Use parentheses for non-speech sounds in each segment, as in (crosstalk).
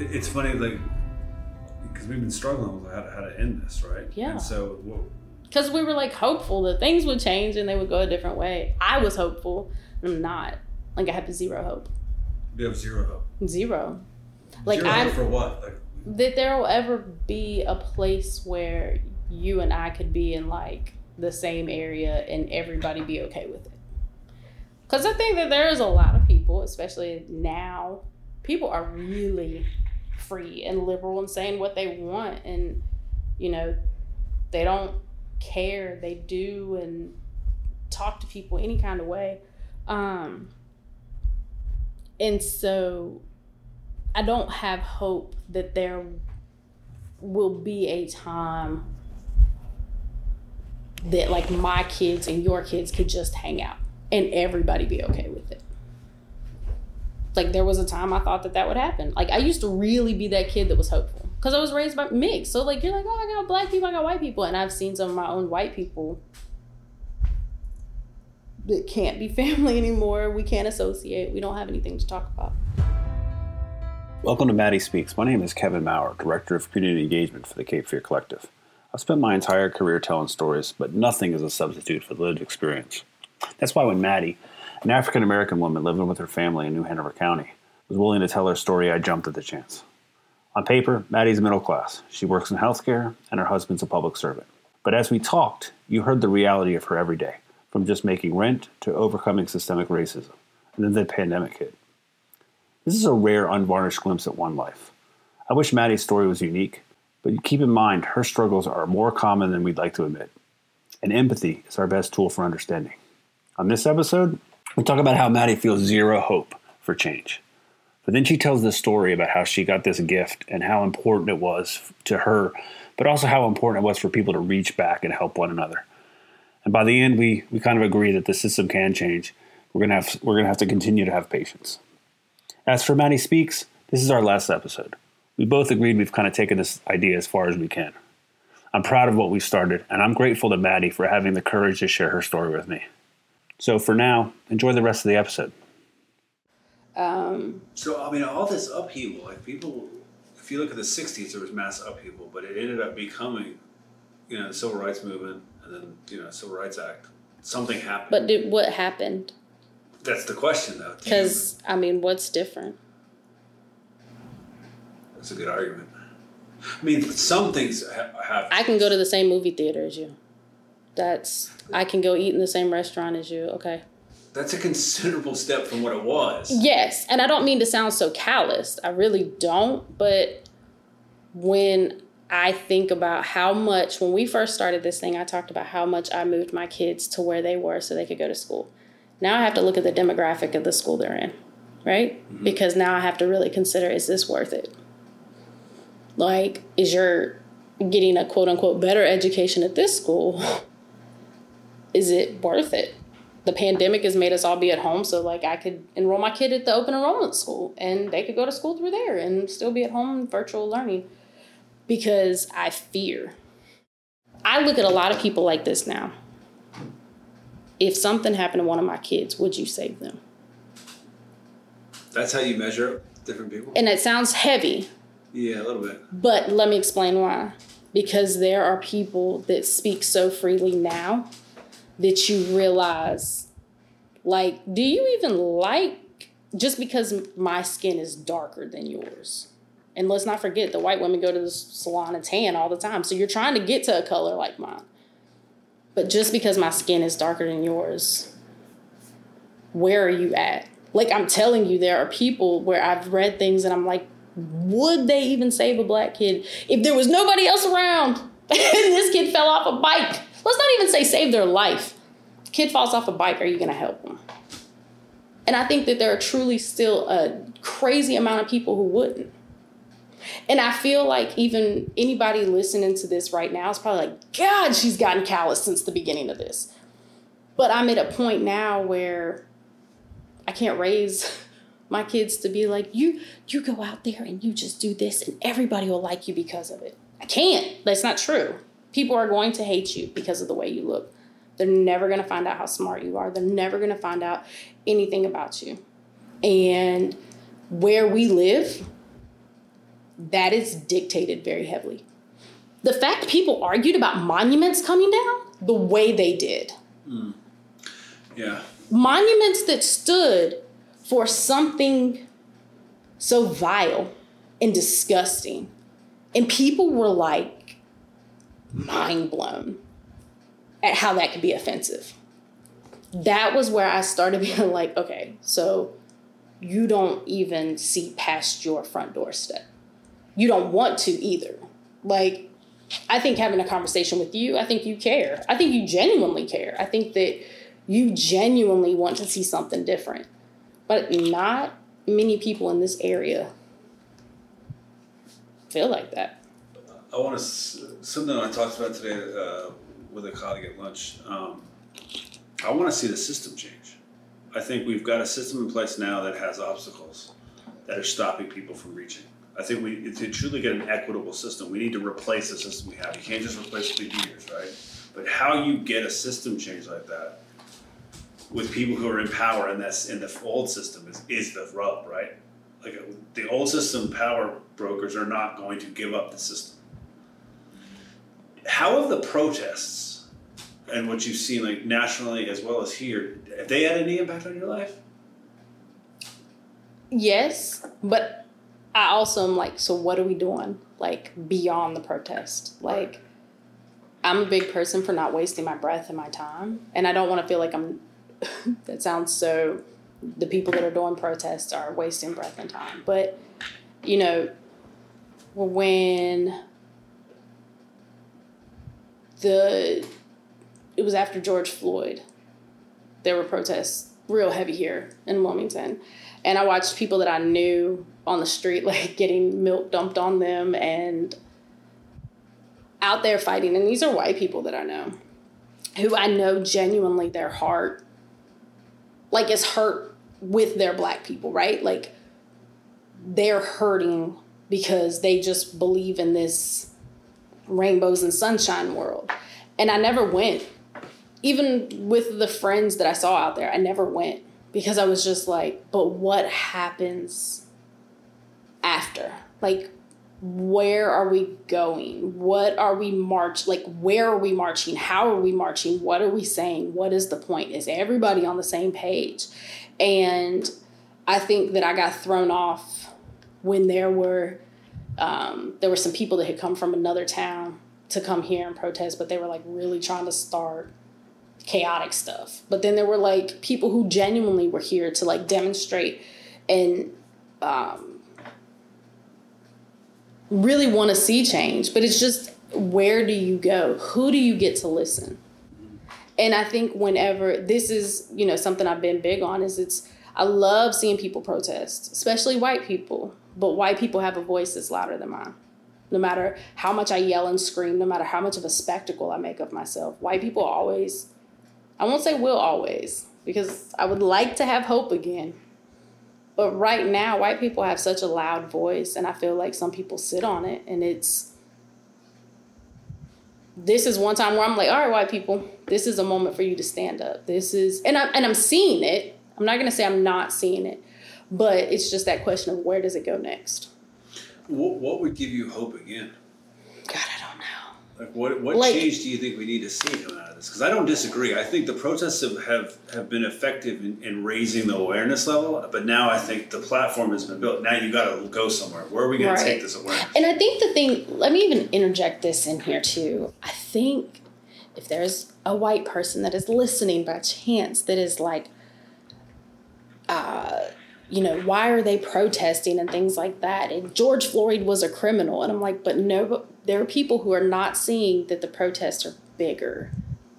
it- it's funny, like, because we've been struggling with how to, how to end this, right? Yeah. And so, because we were like hopeful that things would change and they would go a different way. I was hopeful. I'm not. Like I have zero hope. you have zero hope. Zero. Like zero I hope for what? Like, that there will ever be a place where you and I could be in like the same area and everybody be okay with it. Because I think that there is a lot of people, especially now, people are really free and liberal and saying what they want. And, you know, they don't care. They do and talk to people any kind of way. Um, and so I don't have hope that there will be a time that like my kids and your kids could just hang out and everybody be okay with it. Like there was a time I thought that that would happen. Like I used to really be that kid that was hopeful because I was raised by mixed. So like you're like, oh, I got black people, I got white people, and I've seen some of my own white people that can't be (laughs) family anymore. We can't associate. We don't have anything to talk about. Welcome to Maddie Speaks. My name is Kevin Maurer, Director of Community Engagement for the Cape Fear Collective. I've spent my entire career telling stories, but nothing is a substitute for the lived experience. That's why when Maddie, an African American woman living with her family in New Hanover County, was willing to tell her story, I jumped at the chance. On paper, Maddie's middle class. She works in healthcare, and her husband's a public servant. But as we talked, you heard the reality of her every day, from just making rent to overcoming systemic racism. And then the pandemic hit. This is a rare, unvarnished glimpse at one life. I wish Maddie's story was unique, but keep in mind her struggles are more common than we'd like to admit. And empathy is our best tool for understanding. On this episode, we talk about how Maddie feels zero hope for change. But then she tells this story about how she got this gift and how important it was to her, but also how important it was for people to reach back and help one another. And by the end, we, we kind of agree that the system can change. We're gonna have we're gonna have to continue to have patience. As for Maddie Speaks, this is our last episode. We both agreed we've kind of taken this idea as far as we can. I'm proud of what we started, and I'm grateful to Maddie for having the courage to share her story with me. So for now, enjoy the rest of the episode. Um, so, I mean, all this upheaval, like people, if you look at the 60s, there was mass upheaval, but it ended up becoming, you know, the Civil Rights Movement and then, you know, Civil Rights Act. Something happened. but did what happened? That's the question, though. Because I mean, what's different? That's a good argument. I mean, some things ha- have. I can go to the same movie theater as you. That's I can go eat in the same restaurant as you. Okay. That's a considerable step from what it was. Yes, and I don't mean to sound so calloused. I really don't. But when I think about how much, when we first started this thing, I talked about how much I moved my kids to where they were so they could go to school. Now I have to look at the demographic of the school they're in, right? Mm-hmm. Because now I have to really consider is this worth it? Like, is your getting a quote unquote better education at this school? Is it worth it? the pandemic has made us all be at home so like i could enroll my kid at the open enrollment school and they could go to school through there and still be at home virtual learning because i fear i look at a lot of people like this now if something happened to one of my kids would you save them That's how you measure different people? and it sounds heavy Yeah, a little bit. but let me explain why because there are people that speak so freely now that you realize like do you even like just because my skin is darker than yours? And let's not forget the white women go to the salon and tan all the time. So you're trying to get to a color like mine. But just because my skin is darker than yours where are you at? Like i'm telling you there are people where i've read things and i'm like would they even save a black kid? If there was nobody else around (laughs) and this kid fell off a bike let's not even say save their life. Kid falls off a bike are you going to help them? And i think that there are truly still a crazy amount of people who wouldn't. And i feel like even anybody listening to this right now is probably like god she's gotten callous since the beginning of this. But i'm at a point now where i can't raise (laughs) my kids to be like you you go out there and you just do this and everybody will like you because of it. I can't. That's not true people are going to hate you because of the way you look they're never going to find out how smart you are they're never going to find out anything about you and where we live that is dictated very heavily. The fact people argued about monuments coming down the way they did. Hmm. Yeah. Monuments that stood for something so vile and disgusting. And people were like mind blown at how that could be offensive. That was where I started (laughs) being like, okay, so you don't even see past your front doorstep. You don't want to either. Like, I think having a conversation with you, I think you care. I think you genuinely care. I think that you genuinely want to see something different. But not many people in this area feel like that. I want to something I talked about today uh, with a colleague at lunch. Um, I want to see the system change. I think we've got a system in place now that has obstacles that are stopping people from reaching. I think we to truly get an equitable system, we need to replace the system we have. You can't just replace the years, right? But how you get a system change like that with people who are in power and that's in the old system is, is the rub, right? Like uh, the old system power brokers are not going to give up the system. How have the protests and what you've seen like nationally as well as here, have they had any impact on your life? Yes, but I also am like, so what are we doing? Like beyond the protest. Like I'm a big person for not wasting my breath and my time. And I don't want to feel like I'm (laughs) that sounds so the people that are doing protests are wasting breath and time. But, you know, when the it was after George Floyd, there were protests real heavy here in Wilmington. And I watched people that I knew on the street (laughs) like getting milk dumped on them and out there fighting. And these are white people that I know who I know genuinely their heart like is hurt with their black people, right? Like they're hurting because they just believe in this rainbows and sunshine world. And I never went. Even with the friends that I saw out there, I never went because I was just like, but what happens after? Like, where are we going? What are we march like where are we marching? How are we marching? What are we saying? What is the point? Is everybody on the same page? And I think that I got thrown off when there were um, there were some people that had come from another town to come here and protest, but they were like really trying to start chaotic stuff. But then there were like people who genuinely were here to like demonstrate and um, really want to see change. But it's just where do you go? Who do you get to listen? And I think whenever this is, you know, something I've been big on is it's I love seeing people protest, especially white people. But white people have a voice that's louder than mine. No matter how much I yell and scream, no matter how much of a spectacle I make of myself, white people always, I won't say will always, because I would like to have hope again. But right now, white people have such a loud voice, and I feel like some people sit on it, and it's. This is one time where I'm like, all right, white people, this is a moment for you to stand up. This is, and I'm and I'm seeing it. I'm not gonna say I'm not seeing it, but it's just that question of where does it go next. What, what would give you hope again? God, I don't know. Like what what Like- change do you think we need to see coming out of this? Because I don't disagree. I think the protests have have, have been effective in, in raising the awareness level, but now I think the platform has been built. Now you got to go somewhere. Where are we going Right. to take this awareness? And I think the thing, let me even interject this in here too. I think if there's a white person that is listening by chance that is like, uh, you know, why are they protesting and things like that? And George Floyd was a criminal. And I'm like, but no, but there are people who are not seeing that the protests are bigger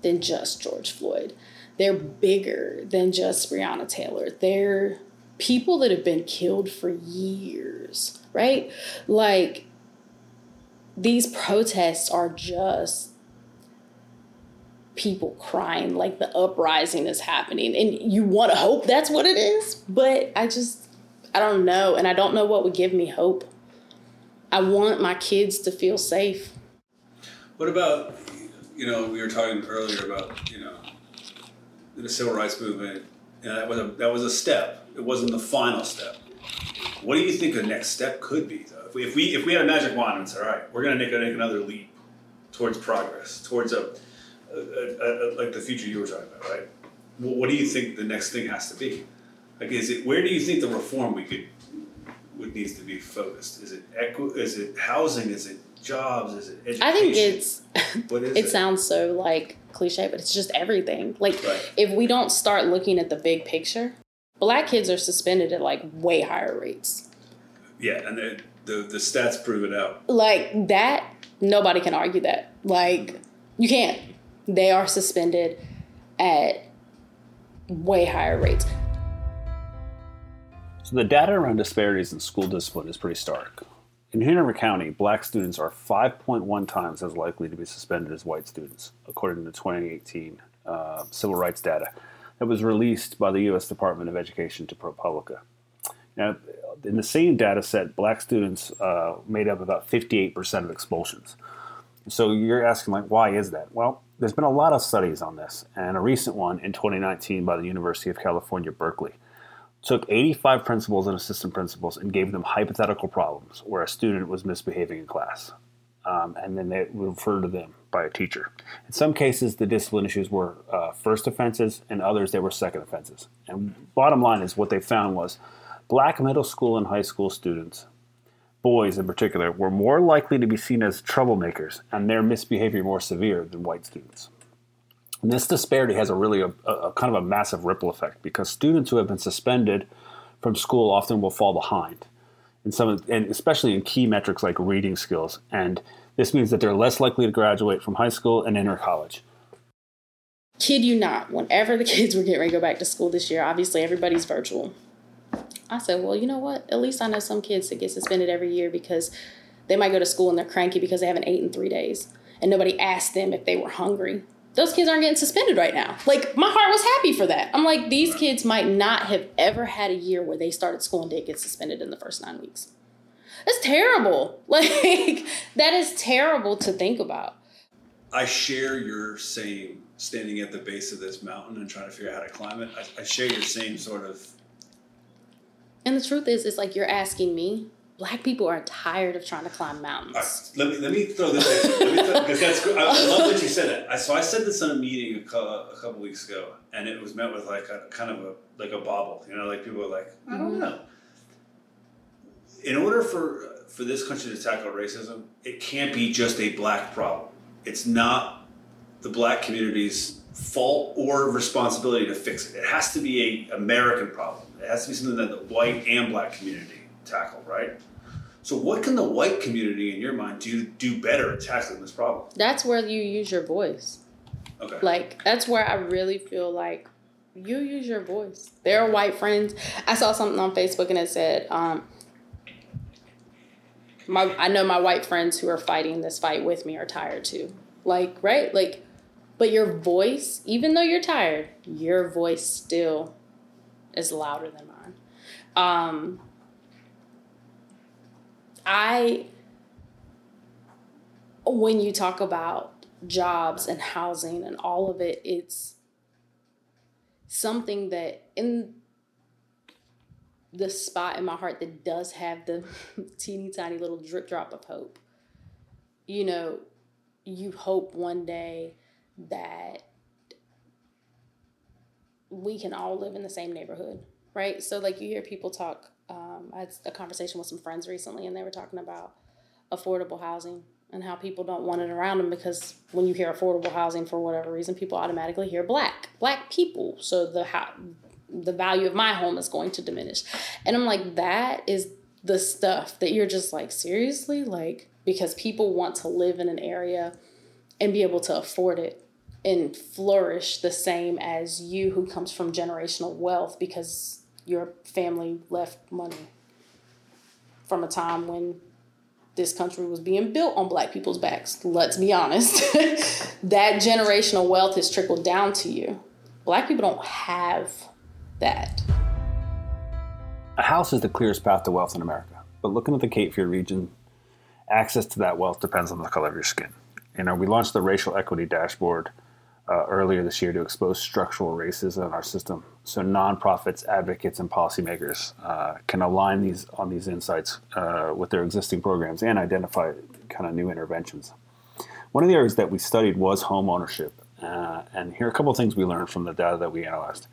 than just George Floyd. They're bigger than just Breonna Taylor. They're people that have been killed for years, right? Like, these protests are just people crying like the uprising is happening and you want to hope that's what it is but i just i don't know and i don't know what would give me hope i want my kids to feel safe What about you know we were talking earlier about you know the civil rights movement, and that was a that was a step. It wasn't the final step. What do you think the next step could be, though? If we if we, if we had a magic wand and said, all right, we're going to make, make another leap towards progress, towards a, a, a, a like the future you were talking about, right? What, what do you think the next thing has to be? Like, is it where do you think the reform we could would needs to be focused? Is it equi- Is it housing? Is it jobs? Is it education? I think it's what is it it? sounds so like cliche, but it's just everything. Like Right. if we don't start looking at the big picture, black kids are suspended at like way higher rates. yeah, and the, the the stats prove it out. Like that, nobody can argue that. Like you can't. They are suspended at way higher rates. So the data around disparities in school discipline is pretty stark. In Hanover County, black students are 5.1 times as likely to be suspended as white students, according to 2018 uh, civil rights data that was released by the U.S. Department of Education to ProPublica. Now, in the same data set, black students uh, made up about 58% of expulsions. So you're asking, like, why is that? Well, there's been a lot of studies on this, and a recent one in 2019 by the University of California, Berkeley took 85 principals and assistant principals and gave them hypothetical problems where a student was misbehaving in class. Um, and then they referred to them by a teacher. In some cases, the discipline issues were uh, first offenses, and others they were second offenses. And bottom line is what they found was black middle school and high school students, boys in particular, were more likely to be seen as troublemakers and their misbehavior more severe than white students. And this disparity has a really a, a kind of a massive ripple effect because students who have been suspended from school often will fall behind in some and especially in key metrics like reading skills and this means that they're less likely to graduate from high school and enter college Kid you not, whenever the (laughs) kids were getting ready to go back to school this year, obviously everybody's virtual. I said, well, you know what? At least I know some kids that get suspended every year because they might go to school and they're cranky because they haven't eaten in three days and nobody asked them if they were hungry. Those kids aren't getting suspended right now. Like, my heart was happy for that. I'm like, these kids might not have ever had a year where they started school and did get suspended in the first nine weeks. That's terrible. (laughs) Like, that is terrible to think about. I share your same standing at the base of this mountain and trying to figure out how to climb it. I, I share your same sort of And the truth is, it's like you're asking me. Black people are tired of trying to climb mountains. right, let me let me throw this in because that's good. I, I love that you said that. I, so I said this in a meeting a, cou- a couple weeks ago, and it was met with like a kind of a like a bobble. You know, like people were like, I don't Mhm. know. In order for for this country to tackle racism, it can't be just a black problem. It's not the black community's fault or responsibility to fix it. It has to be a American problem. It has to be something that the white and black community tackle, right? So, what can the white community, in your mind, do do better at tackling this problem? That's where you use your voice. Okay. Like that's where I really feel like you use your voice. There are white friends. I saw something on Facebook and it said, um, my I know my white friends who are fighting this fight with me are tired too. Like, right? Like but your voice, even though you're tired, your voice still is louder than mine. Um I when you talk about jobs and housing and all of it, it's something that in the spot in my heart that does have the (laughs) teeny tiny little drip drop of hope. You know, you hope one day that we can all live in the same neighborhood, right? So, like, you hear people talk. Um, I had a conversation with some friends recently, and they were talking about affordable housing and how people don't want it around them because when you hear affordable housing for whatever reason, people automatically hear black, black people. So the how the value of my home is going to diminish, and I'm like, that is the stuff that you're just like seriously like because people want to live in an area and be able to afford it and flourish the same as you who comes from generational wealth because your family left money from a time when this country was being built on black people's backs. Let's be honest. (laughs) that generational wealth has trickled down to you. Black people don't have that. A house is the clearest path to wealth in America, but looking at the Cape Fear region, access to that wealth depends on the color of your skin. You know, we launched the racial equity dashboard uh, earlier this year to expose structural racism in our system. So nonprofits, advocates, and policymakers uh, can align these on these insights uh, with their existing programs and identify kind of new interventions. One of the areas that we studied was home ownership, uh, and here are a couple of things we learned from the data that we analyzed.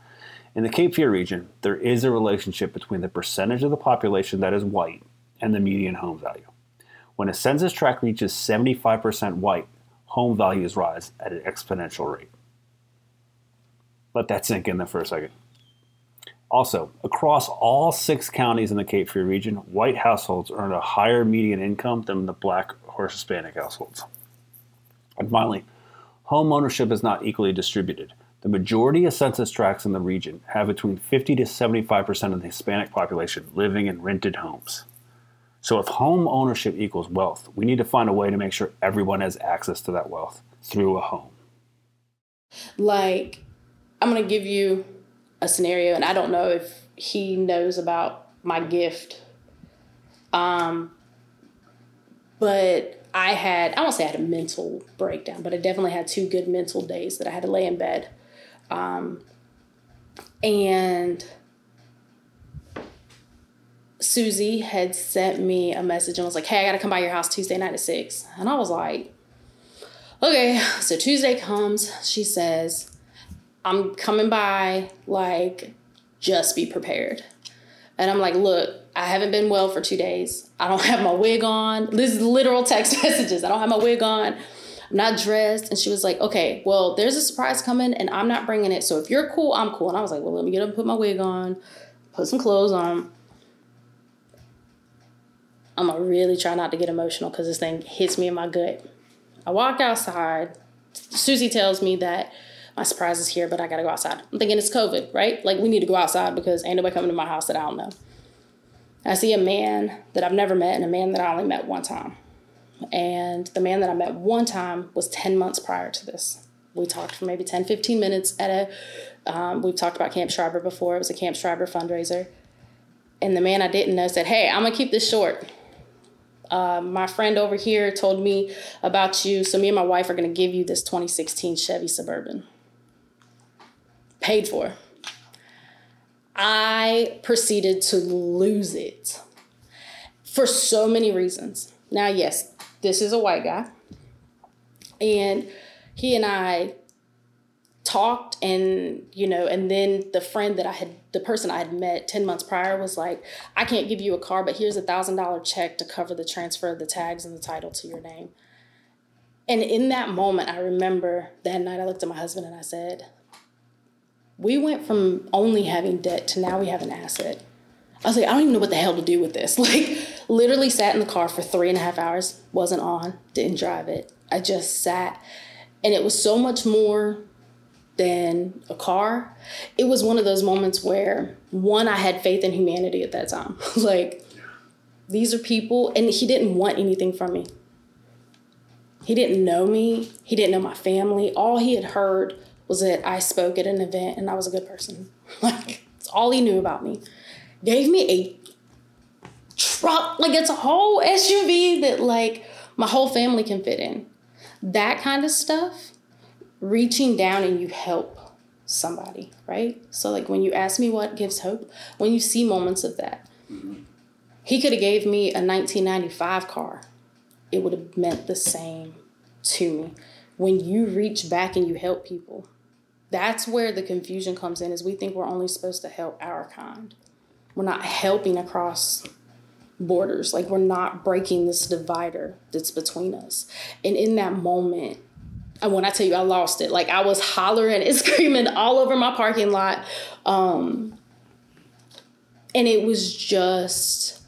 In the Cape Fear region, there is a relationship between the percentage of the population that is white and the median home value. When a census tract reaches 75% white, home values rise at an exponential rate. Let that sink in there for a second. Also, across all six counties in the Cape Fear region, white households earn a higher median income than the black or Hispanic households. And finally, home ownership is not equally distributed. The majority of census tracts in the region have between 50 to 75% of the Hispanic population living in rented homes. So, if home ownership equals wealth, we need to find a way to make sure everyone has access to that wealth through a home. Like, I'm going to give you a scenario, and I don't know if he knows about my gift. Um, but I had, I won't say I had a mental breakdown, but I definitely had two good mental days that I had to lay in bed. Um, and Susie had sent me a message and was like, hey, I gotta come by your house Tuesday night at six. And I was like, okay. So Tuesday comes, she says, I'm coming by, like, just be prepared. And I'm like, look, I haven't been well for two days. I don't have my wig on. This is literal text (laughs) messages. I don't have my wig on. I'm not dressed. And she was like, okay, well, there's a surprise coming and I'm not bringing it. So if you're cool, I'm cool. And I was like, well, let me get up and put my wig on, put some clothes on. I'm gonna really try not to get emotional because this thing hits me in my gut. I walk outside. Susie tells me that my surprise is here, but I gotta go outside. I'm thinking it's COVID, right? Like we need to go outside because ain't nobody coming to my house that I don't know. I see a man that I've never met and a man that I only met one time. And the man that I met one time was 10 months prior to this. We talked for maybe 10, 15 minutes at a, um, we've talked about Camp Schreiber before. It was a Camp Schreiber fundraiser. And the man I didn't know said, Hey, I'm gonna keep this short. Uh, my friend over here told me about you, so me and my wife are gonna give you this 2016 Chevy Suburban. Paid for. I proceeded to lose it for so many reasons. Now, yes, this is a white guy. And he and I talked and you know and then the friend that i had the person i had met 10 months prior was like i can't give you a car but here's a thousand dollar check to cover the transfer of the tags and the title to your name. And in that moment i remember that night i looked at my husband and i said we went from only having debt to now we have an asset. I was like i don't even know what the hell to do with this. (laughs) Like literally sat in the car for three and a half hours wasn't on didn't drive it. I just sat. And it was so much more than a car. It was one of those moments where one, I had faith in humanity at that time. (laughs) like, these are people, and he didn't want anything from me. He didn't know me, he didn't know my family. All he had heard was that I spoke at an event and I was a good person. (laughs) Like, it's all he knew about me. Gave me a truck, like, it's a whole SUV that, like, my whole family can fit in. That kind of stuff reaching down and you help somebody, right? So like when you ask me what gives hope, when you see moments of that. Mm-hmm. He could have gave me a 1995 car. It would have meant the same to me. When you reach back and you help people, that's where the confusion comes in is we think we're only supposed to help our kind. We're not helping across borders. Like we're not breaking this divider that's between us. And in that moment, and when I tell you I lost it, like I was hollering and (laughs) screaming all over my parking lot. Um, and it was just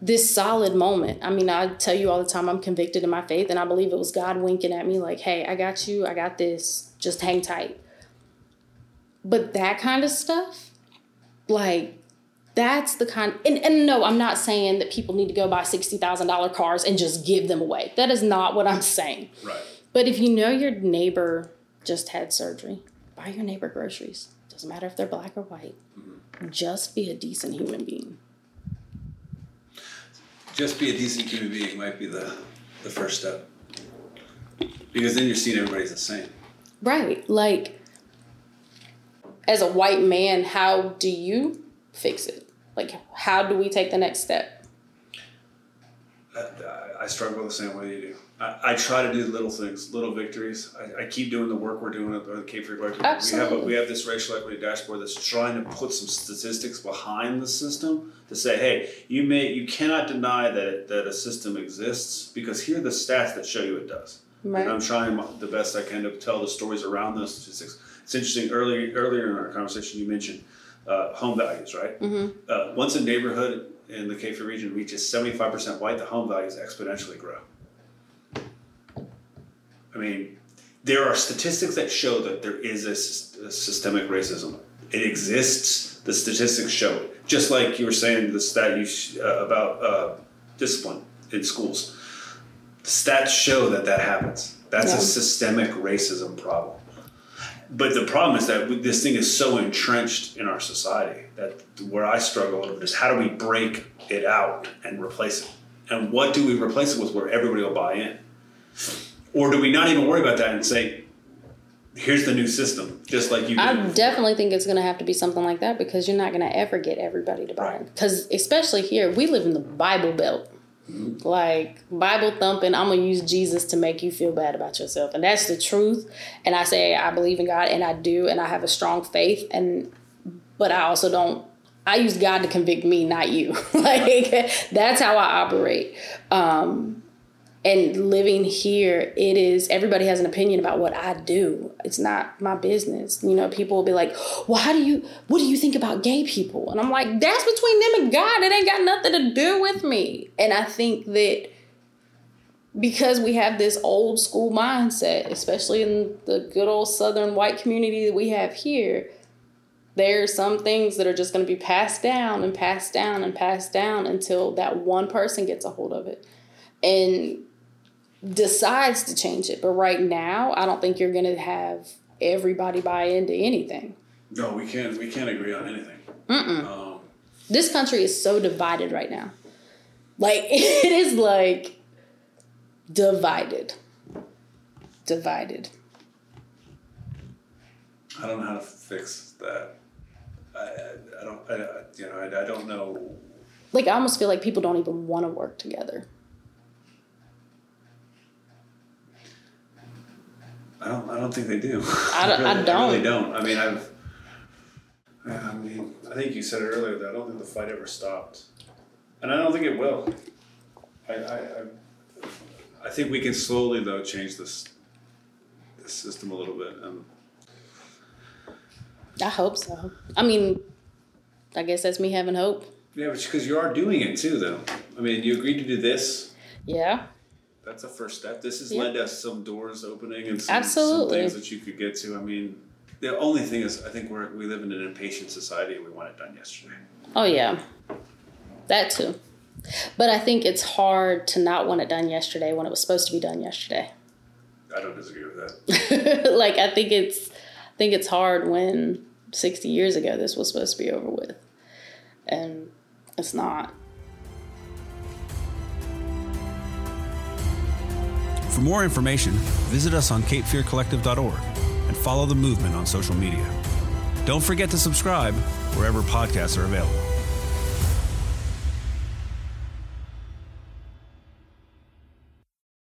this solid moment. I mean, I tell you all the time I'm convicted in my faith, and I believe it was God winking at me, like, hey, I got you, I got this, just hang tight. But that kind of stuff, like, that's the kind and, and no, I'm not saying that people need to go buy sixty thousand dollar cars and just give them away. That is not what I'm saying. Right but if you know your neighbor just had surgery, buy your neighbor groceries. Doesn't matter if they're black or white. Mm-hmm. Just be a decent human being. Just be a decent human being might be the, the first step. Because then you're seeing everybody's the same. Right. Like, as a white man, how do you fix it? Like, how do we take the next step? I, I struggle the same way you do. I, I try to do little things, little victories. I, I keep doing the work we're doing at the Cape Fear Collective. We have a, we have this racial equity dashboard that's trying to put some statistics behind the system to say, hey, you may you cannot deny that that a system exists because here are the stats that show you it does. Right. And I'm trying the best I can to tell the stories around those statistics. It's interesting. Earlier earlier in our conversation, you mentioned uh, home values, right? Mm-hmm. Uh, once a neighborhood in the Cape Fear region reaches 75% white, the home values exponentially grow. I mean, there are statistics that show that there is a, a systemic racism. It exists. The statistics show it. Just like you were saying, the stat you sh- uh, about uh, discipline in schools. The stats show that that happens. That's Yeah. a systemic racism problem. But the problem is that this thing is so entrenched in our society that where I struggle a little bit is how do we break it out and replace it? And what do we replace it with where everybody will buy in? Or do we not even worry about that and say, here's the new system, just like you did? I definitely think it's going to have to be something like that because you're not going to ever get everybody to buy Right. Because especially here, we live in the Bible Belt. Mm-hmm. Like Bible thumping, I'm gonna use Jesus to make you feel bad about yourself, and that's the truth. And I say I believe in God, and I do, and I have a strong faith, and but I also don't. I use God to convict me, not you. (laughs) like that's how I operate. Um, and living here it is everybody has an opinion about what i do. It's not my business. You know people will be like well how do you what do you think about gay people? And i'm like that's between them and god. It ain't got nothing to do with me. And i think that because we have this old school mindset especially in the good old southern white community that we have here there are some things that are just going to be passed down and passed down and passed down until that one person gets a hold of it. And decides to change it. But right now, I don't think you're going to have everybody buy into anything. No, we can't. We can't agree on anything. Um, This country is so divided right now. Like, (laughs) it is like divided. Divided. I don't know how to fix that. I, I, I don't. I, I- you know, I, I don't know. Like, I almost feel like people don't even want to work together. I don't. I don't think they do. I don't- I (laughs) really, don't. really don't. I mean, I've. I mean, I think you said it earlier that I don't think the fight ever stopped, and I don't think it will. I. I, I, I think we can slowly though change this. This system a little bit, and I hope so. I mean, I guess that's me having hope. yeah, because you are doing it too, though. I mean, you agreed to do this. Yeah. That's a first step. This has Yeah. led us some doors opening and some, some Absolutely. things that you could get to. I mean, the only thing is, I think we're we live in an impatient society and we want it done yesterday. Oh yeah, that too. But I think it's hard to not want it done yesterday when it was supposed to be done yesterday. I don't disagree with that. (laughs) like I think it's, I think it's hard when sixty years ago this was supposed to be over with, and it's not. For more information, visit us on capefearcollective.org and follow the movement on social media. Don't forget to subscribe wherever podcasts are available.